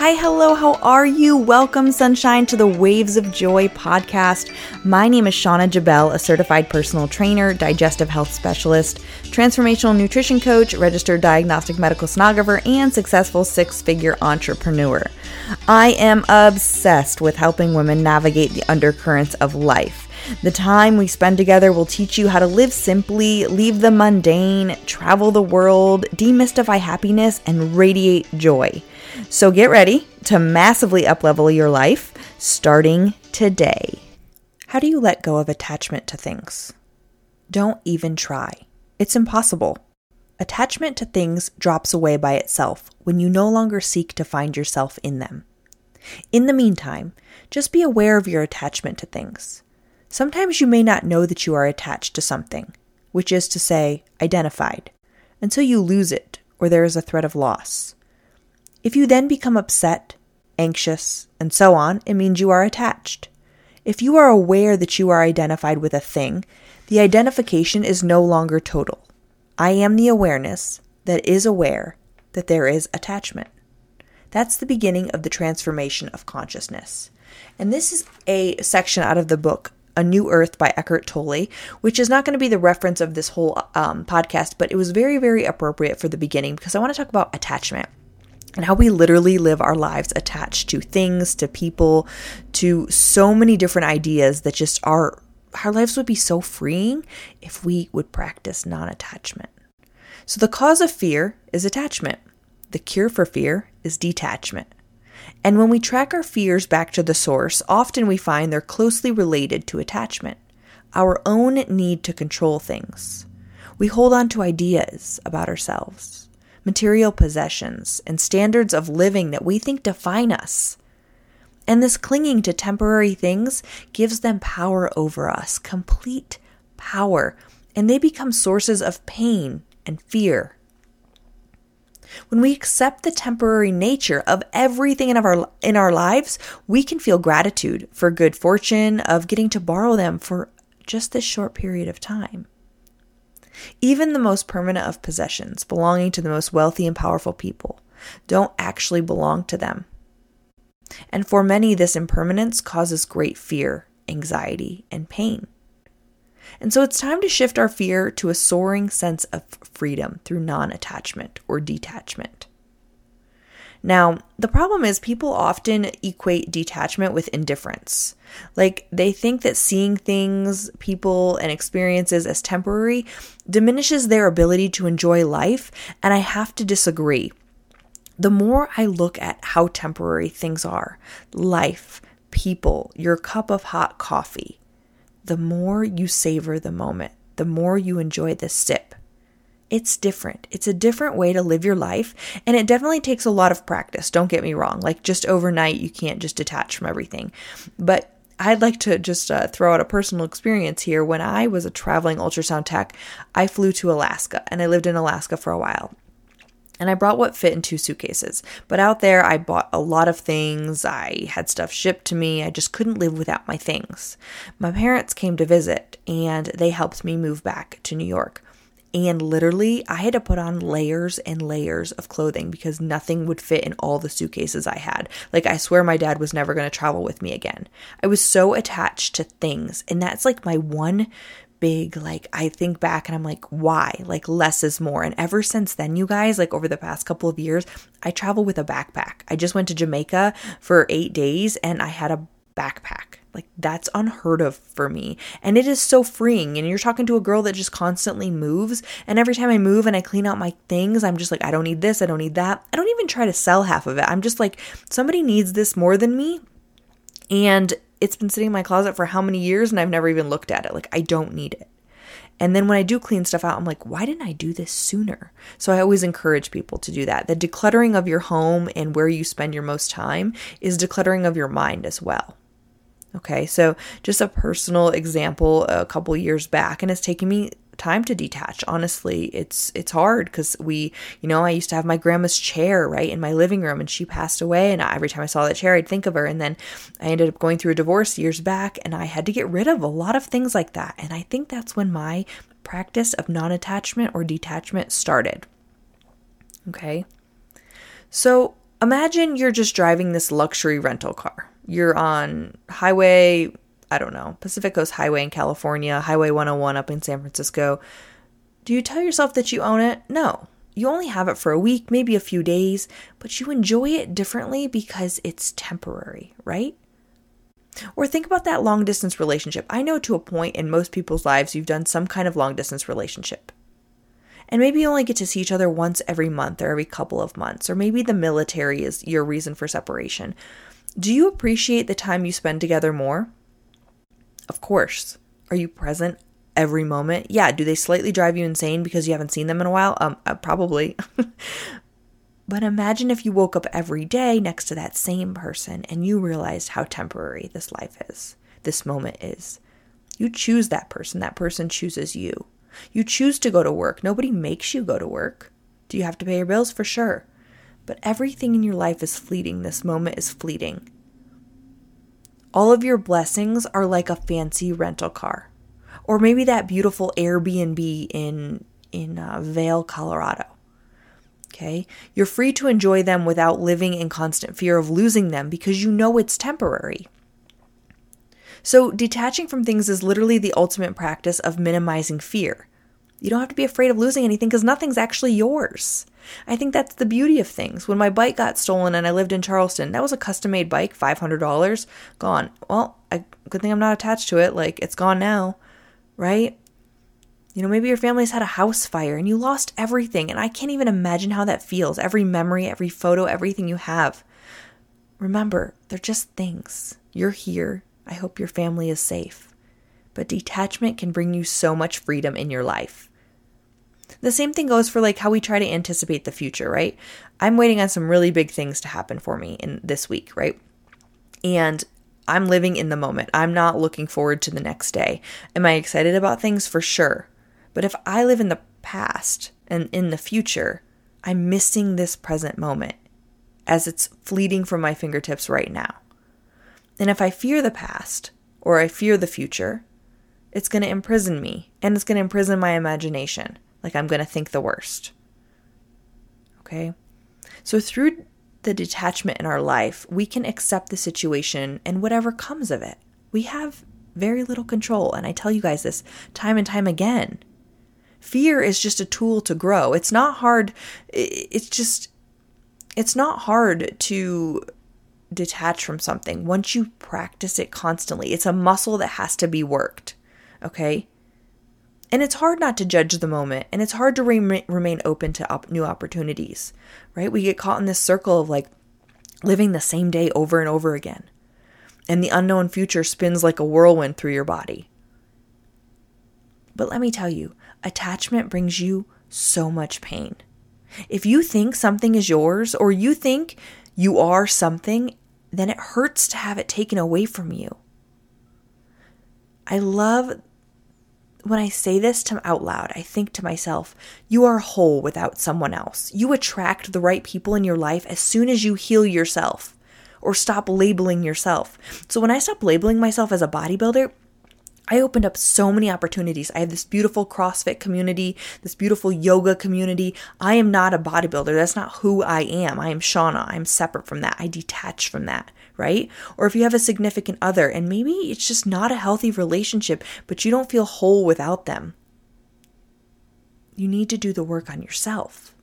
Hi, hello, how are you? Welcome, sunshine, to the Waves of Joy podcast. My name is Shauna Jabel, a certified personal trainer, digestive health specialist, transformational nutrition coach, registered diagnostic medical sonographer, and successful six figure entrepreneur. I am obsessed with helping women navigate the undercurrents of life. The time we spend together will teach you how to live simply, leave the mundane, travel the world, demystify happiness, and radiate joy. So get ready to massively uplevel your life starting today. How do you let go of attachment to things? Don't even try. It's impossible. Attachment to things drops away by itself when you no longer seek to find yourself in them. In the meantime, just be aware of your attachment to things. Sometimes you may not know that you are attached to something, which is to say, identified, until you lose it or there is a threat of loss. If you then become upset, anxious, and so on, it means you are attached. If you are aware that you are identified with a thing, the identification is no longer total. I am the awareness that is aware that there is attachment. That's the beginning of the transformation of consciousness. And this is a section out of the book a New Earth by Eckhart Tolle, which is not going to be the reference of this whole um, podcast, but it was very, very appropriate for the beginning because I want to talk about attachment and how we literally live our lives attached to things, to people, to so many different ideas that just are our lives would be so freeing if we would practice non attachment. So, the cause of fear is attachment, the cure for fear is detachment. And when we track our fears back to the source, often we find they're closely related to attachment, our own need to control things. We hold on to ideas about ourselves material possessions, and standards of living that we think define us. And this clinging to temporary things gives them power over us, complete power, and they become sources of pain and fear. When we accept the temporary nature of everything in our in our lives, we can feel gratitude for good fortune of getting to borrow them for just this short period of time. Even the most permanent of possessions, belonging to the most wealthy and powerful people, don't actually belong to them. And for many, this impermanence causes great fear, anxiety, and pain. And so it's time to shift our fear to a soaring sense of freedom through non attachment or detachment. Now, the problem is people often equate detachment with indifference. Like they think that seeing things, people, and experiences as temporary diminishes their ability to enjoy life, and I have to disagree. The more I look at how temporary things are, life, people, your cup of hot coffee, the more you savor the moment, the more you enjoy the sip it's different. It's a different way to live your life. And it definitely takes a lot of practice. Don't get me wrong. Like, just overnight, you can't just detach from everything. But I'd like to just uh, throw out a personal experience here. When I was a traveling ultrasound tech, I flew to Alaska and I lived in Alaska for a while. And I brought what fit in two suitcases. But out there, I bought a lot of things. I had stuff shipped to me. I just couldn't live without my things. My parents came to visit and they helped me move back to New York. And literally, I had to put on layers and layers of clothing because nothing would fit in all the suitcases I had. Like, I swear my dad was never going to travel with me again. I was so attached to things. And that's like my one big, like, I think back and I'm like, why? Like, less is more. And ever since then, you guys, like, over the past couple of years, I travel with a backpack. I just went to Jamaica for eight days and I had a backpack. Like, that's unheard of for me. And it is so freeing. And you're talking to a girl that just constantly moves. And every time I move and I clean out my things, I'm just like, I don't need this. I don't need that. I don't even try to sell half of it. I'm just like, somebody needs this more than me. And it's been sitting in my closet for how many years and I've never even looked at it. Like, I don't need it. And then when I do clean stuff out, I'm like, why didn't I do this sooner? So I always encourage people to do that. The decluttering of your home and where you spend your most time is decluttering of your mind as well. Okay, so just a personal example a couple years back, and it's taken me time to detach. Honestly it's it's hard because we you know i used to have my grandma's chair right in my living room and she passed away and every time i saw that chair i'd think of her and then i ended up going through a divorce years back and i had to get rid of a lot of things like that and i think that's when my practice of non-attachment or detachment started. Okay? So Imagine you're just driving this luxury rental car. You're on highway, I don't know, Pacific Coast Highway in California, Highway 101 up in San Francisco. Do you tell yourself that you own it? No. You only have it for a week, maybe a few days, but you enjoy it differently because it's temporary, right? Or think about that long distance relationship. I know to a point in most people's lives you've done some kind of long distance relationship. And maybe you only get to see each other once every month or every couple of months, or maybe the military is your reason for separation. Do you appreciate the time you spend together more? Of course. Are you present every moment? Yeah. Do they slightly drive you insane because you haven't seen them in a while? Um, uh, probably. but imagine if you woke up every day next to that same person and you realized how temporary this life is, this moment is. You choose that person, that person chooses you. You choose to go to work. Nobody makes you go to work. Do you have to pay your bills? For sure. But everything in your life is fleeting. This moment is fleeting. All of your blessings are like a fancy rental car, or maybe that beautiful Airbnb in in uh, Vail, Colorado. Okay, you're free to enjoy them without living in constant fear of losing them because you know it's temporary. So, detaching from things is literally the ultimate practice of minimizing fear. You don't have to be afraid of losing anything because nothing's actually yours. I think that's the beauty of things. When my bike got stolen and I lived in Charleston, that was a custom made bike, $500, gone. Well, I, good thing I'm not attached to it. Like, it's gone now, right? You know, maybe your family's had a house fire and you lost everything. And I can't even imagine how that feels. Every memory, every photo, everything you have. Remember, they're just things. You're here. I hope your family is safe. But detachment can bring you so much freedom in your life. The same thing goes for like how we try to anticipate the future, right? I'm waiting on some really big things to happen for me in this week, right? And I'm living in the moment. I'm not looking forward to the next day. Am I excited about things? For sure. But if I live in the past and in the future, I'm missing this present moment as it's fleeting from my fingertips right now. And if I fear the past or I fear the future, it's going to imprison me and it's going to imprison my imagination. Like I'm going to think the worst. Okay? So through the detachment in our life, we can accept the situation and whatever comes of it. We have very little control. And I tell you guys this time and time again. Fear is just a tool to grow. It's not hard. It's just, it's not hard to detach from something once you practice it constantly. It's a muscle that has to be worked. Okay? And it's hard not to judge the moment, and it's hard to re- remain open to op- new opportunities, right? We get caught in this circle of like living the same day over and over again. And the unknown future spins like a whirlwind through your body. But let me tell you, attachment brings you so much pain. If you think something is yours or you think you are something, then it hurts to have it taken away from you. I love when I say this to out loud, I think to myself, you are whole without someone else. You attract the right people in your life as soon as you heal yourself or stop labeling yourself. So when I stopped labeling myself as a bodybuilder, I opened up so many opportunities. I have this beautiful CrossFit community, this beautiful yoga community. I am not a bodybuilder. That's not who I am. I am Shauna. I'm separate from that. I detach from that right? Or if you have a significant other and maybe it's just not a healthy relationship, but you don't feel whole without them. You need to do the work on yourself.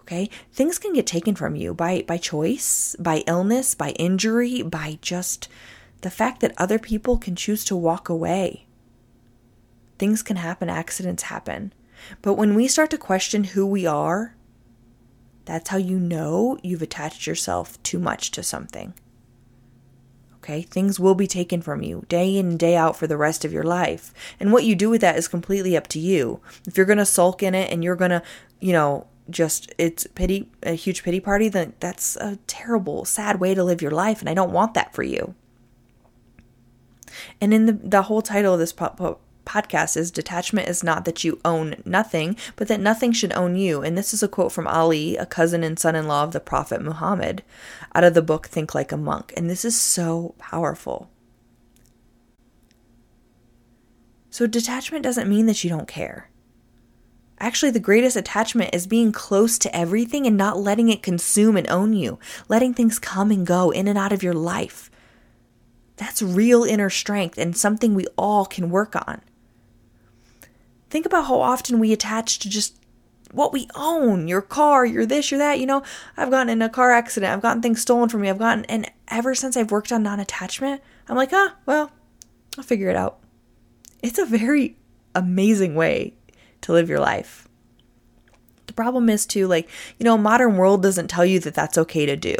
Okay? Things can get taken from you by by choice, by illness, by injury, by just the fact that other people can choose to walk away. Things can happen, accidents happen. But when we start to question who we are that's how you know you've attached yourself too much to something. Okay, things will be taken from you day in and day out for the rest of your life. And what you do with that is completely up to you. If you're going to sulk in it and you're going to, you know, just it's pity a huge pity party, then that's a terrible, sad way to live your life and I don't want that for you. And in the the whole title of this po- podcast is detachment is not that you own nothing, but that nothing should own you. And this is a quote from Ali, a cousin and son in law of the Prophet Muhammad, out of the book Think Like a Monk. And this is so powerful. So, detachment doesn't mean that you don't care. Actually, the greatest attachment is being close to everything and not letting it consume and own you, letting things come and go in and out of your life. That's real inner strength and something we all can work on. Think about how often we attach to just what we own your car, your this, your that. You know, I've gotten in a car accident, I've gotten things stolen from me, I've gotten, and ever since I've worked on non attachment, I'm like, ah, well, I'll figure it out. It's a very amazing way to live your life. The problem is, too, like, you know, modern world doesn't tell you that that's okay to do.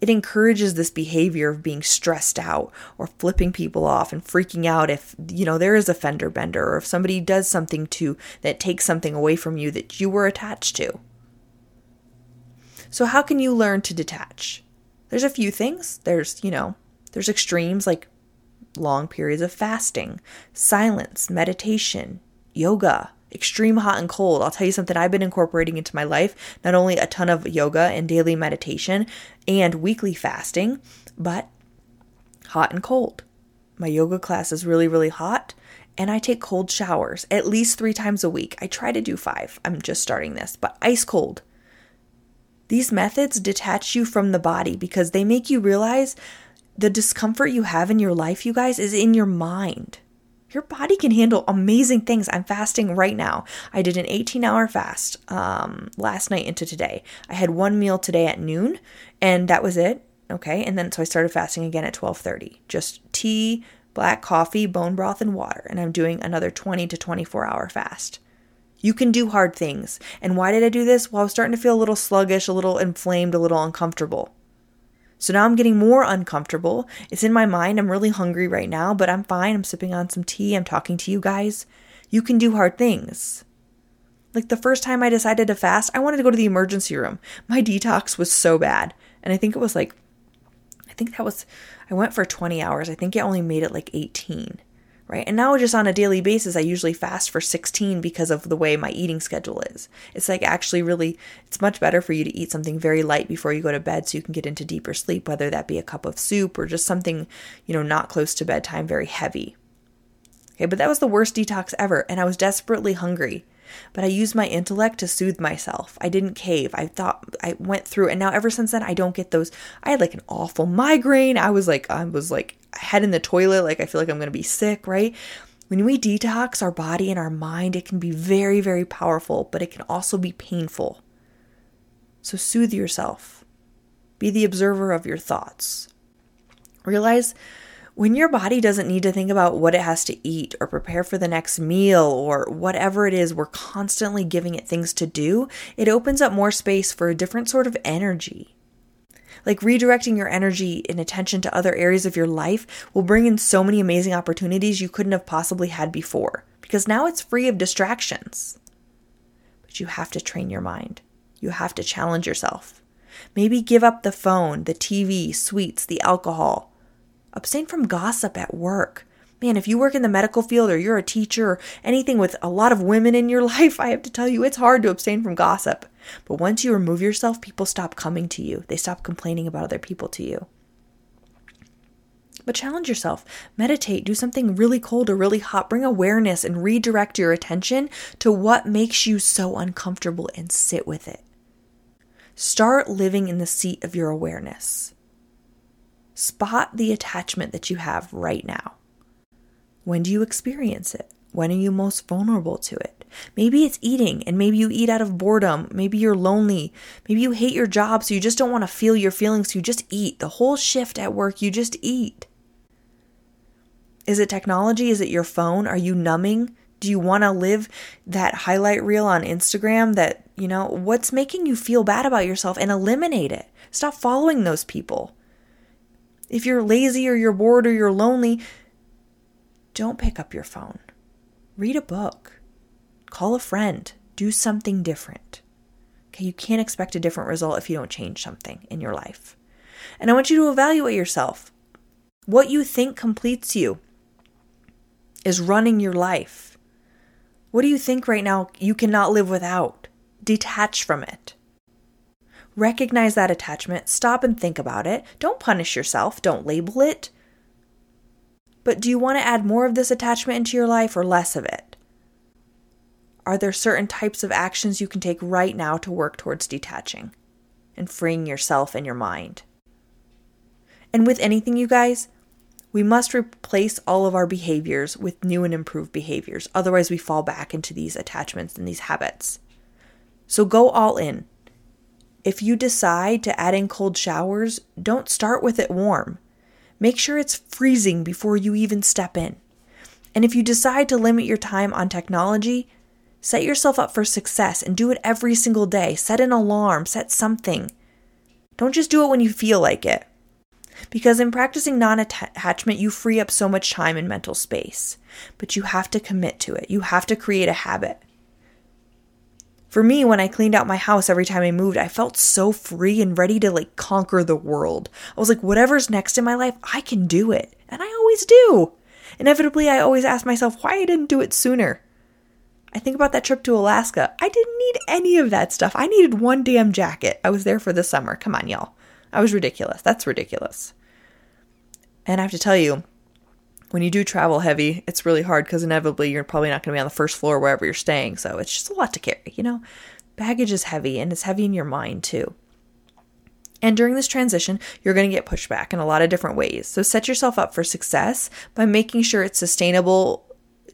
It encourages this behavior of being stressed out or flipping people off and freaking out if, you know, there is a fender bender or if somebody does something to that takes something away from you that you were attached to. So, how can you learn to detach? There's a few things. There's, you know, there's extremes like long periods of fasting, silence, meditation, yoga, extreme hot and cold. I'll tell you something I've been incorporating into my life not only a ton of yoga and daily meditation and weekly fasting, but hot and cold. My yoga class is really, really hot, and I take cold showers at least three times a week. I try to do five. I'm just starting this, but ice cold. These methods detach you from the body because they make you realize the discomfort you have in your life, you guys, is in your mind. Your body can handle amazing things. I'm fasting right now. I did an 18 hour fast um, last night into today. I had one meal today at noon, and that was it. Okay, and then so I started fasting again at 12:30. Just tea, black coffee, bone broth, and water. And I'm doing another 20 to 24 hour fast. You can do hard things. And why did I do this? Well, I was starting to feel a little sluggish, a little inflamed, a little uncomfortable. So now I'm getting more uncomfortable. It's in my mind. I'm really hungry right now, but I'm fine. I'm sipping on some tea. I'm talking to you guys. You can do hard things. Like the first time I decided to fast, I wanted to go to the emergency room. My detox was so bad. And I think it was like, I think that was, I went for 20 hours. I think I only made it like 18 right? And now just on a daily basis, I usually fast for 16 because of the way my eating schedule is. It's like actually really, it's much better for you to eat something very light before you go to bed so you can get into deeper sleep, whether that be a cup of soup or just something, you know, not close to bedtime, very heavy. Okay, but that was the worst detox ever, and I was desperately hungry. But I used my intellect to soothe myself. I didn't cave. I thought I went through, and now ever since then, I don't get those. I had like an awful migraine. I was like, I was like head in the toilet, like I feel like I'm gonna be sick, right? When we detox our body and our mind, it can be very, very powerful, but it can also be painful. So soothe yourself. Be the observer of your thoughts. Realize when your body doesn't need to think about what it has to eat or prepare for the next meal or whatever it is we're constantly giving it things to do, it opens up more space for a different sort of energy. Like redirecting your energy and attention to other areas of your life will bring in so many amazing opportunities you couldn't have possibly had before because now it's free of distractions. But you have to train your mind. You have to challenge yourself. Maybe give up the phone, the TV, sweets, the alcohol Abstain from gossip at work. Man, if you work in the medical field or you're a teacher or anything with a lot of women in your life, I have to tell you, it's hard to abstain from gossip. But once you remove yourself, people stop coming to you. They stop complaining about other people to you. But challenge yourself. Meditate. Do something really cold or really hot. Bring awareness and redirect your attention to what makes you so uncomfortable and sit with it. Start living in the seat of your awareness. Spot the attachment that you have right now. When do you experience it? When are you most vulnerable to it? Maybe it's eating, and maybe you eat out of boredom. Maybe you're lonely. Maybe you hate your job, so you just don't want to feel your feelings, so you just eat. The whole shift at work, you just eat. Is it technology? Is it your phone? Are you numbing? Do you want to live that highlight reel on Instagram that, you know, what's making you feel bad about yourself and eliminate it? Stop following those people. If you're lazy or you're bored or you're lonely, don't pick up your phone. Read a book. Call a friend. Do something different. Okay, you can't expect a different result if you don't change something in your life. And I want you to evaluate yourself. What you think completes you is running your life. What do you think right now you cannot live without? Detach from it. Recognize that attachment, stop and think about it. Don't punish yourself, don't label it. But do you want to add more of this attachment into your life or less of it? are there certain types of actions you can take right now to work towards detaching and freeing yourself and your mind? And with anything, you guys, we must replace all of our behaviors with new and improved behaviors. Otherwise, we fall back into these attachments and these habits. So go all in. If you decide to add in cold showers, don't start with it warm. Make sure it's freezing before you even step in. And if you decide to limit your time on technology, set yourself up for success and do it every single day. Set an alarm, set something. Don't just do it when you feel like it. Because in practicing non attachment, you free up so much time and mental space. But you have to commit to it, you have to create a habit. For me, when I cleaned out my house every time I moved, I felt so free and ready to like conquer the world. I was like, whatever's next in my life, I can do it. And I always do. Inevitably, I always ask myself why I didn't do it sooner. I think about that trip to Alaska. I didn't need any of that stuff. I needed one damn jacket. I was there for the summer. Come on, y'all. I was ridiculous. That's ridiculous. And I have to tell you, when you do travel heavy, it's really hard because inevitably you're probably not going to be on the first floor wherever you're staying. So it's just a lot to carry, you know? Baggage is heavy and it's heavy in your mind too. And during this transition, you're going to get pushback in a lot of different ways. So set yourself up for success by making sure it's sustainable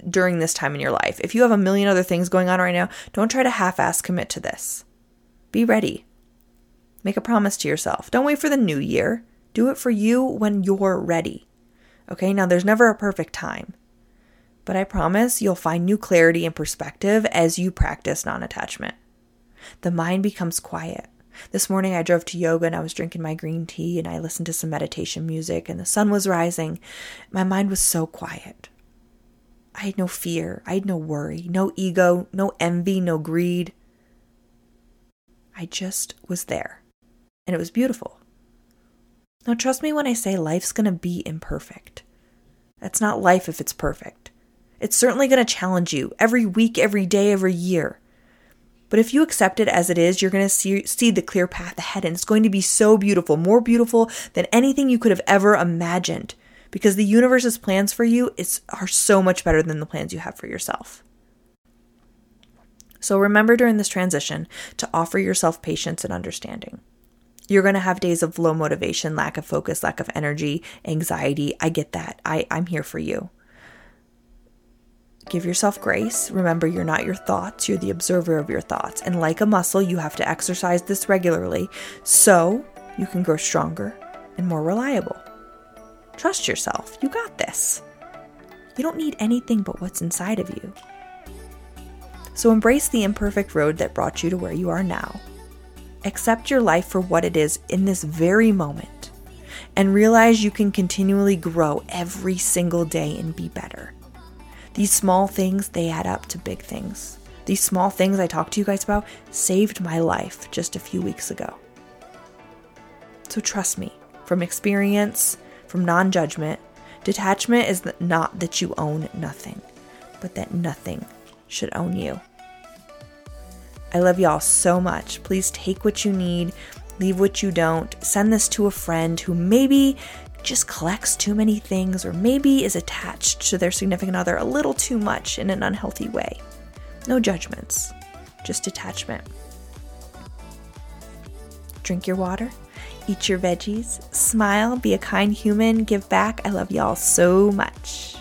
during this time in your life. If you have a million other things going on right now, don't try to half ass commit to this. Be ready. Make a promise to yourself. Don't wait for the new year. Do it for you when you're ready. Okay, now there's never a perfect time, but I promise you'll find new clarity and perspective as you practice non attachment. The mind becomes quiet. This morning I drove to yoga and I was drinking my green tea and I listened to some meditation music and the sun was rising. My mind was so quiet. I had no fear, I had no worry, no ego, no envy, no greed. I just was there. And it was beautiful. Now, trust me when I say life's going to be imperfect. That's not life if it's perfect. It's certainly going to challenge you every week, every day, every year. But if you accept it as it is, you're going to see, see the clear path ahead, and it's going to be so beautiful, more beautiful than anything you could have ever imagined, because the universe's plans for you is, are so much better than the plans you have for yourself. So remember during this transition to offer yourself patience and understanding. You're going to have days of low motivation, lack of focus, lack of energy, anxiety. I get that. I, I'm here for you. Give yourself grace. Remember, you're not your thoughts, you're the observer of your thoughts. And like a muscle, you have to exercise this regularly so you can grow stronger and more reliable. Trust yourself. You got this. You don't need anything but what's inside of you. So embrace the imperfect road that brought you to where you are now Accept your life for what it is in this very moment and realize you can continually grow every single day and be better. These small things, they add up to big things. These small things I talked to you guys about saved my life just a few weeks ago. So trust me, from experience, from non judgment, detachment is not that you own nothing, but that nothing should own you. I love y'all so much. Please take what you need, leave what you don't. Send this to a friend who maybe just collects too many things or maybe is attached to their significant other a little too much in an unhealthy way. No judgments, just attachment. Drink your water, eat your veggies, smile, be a kind human, give back. I love y'all so much.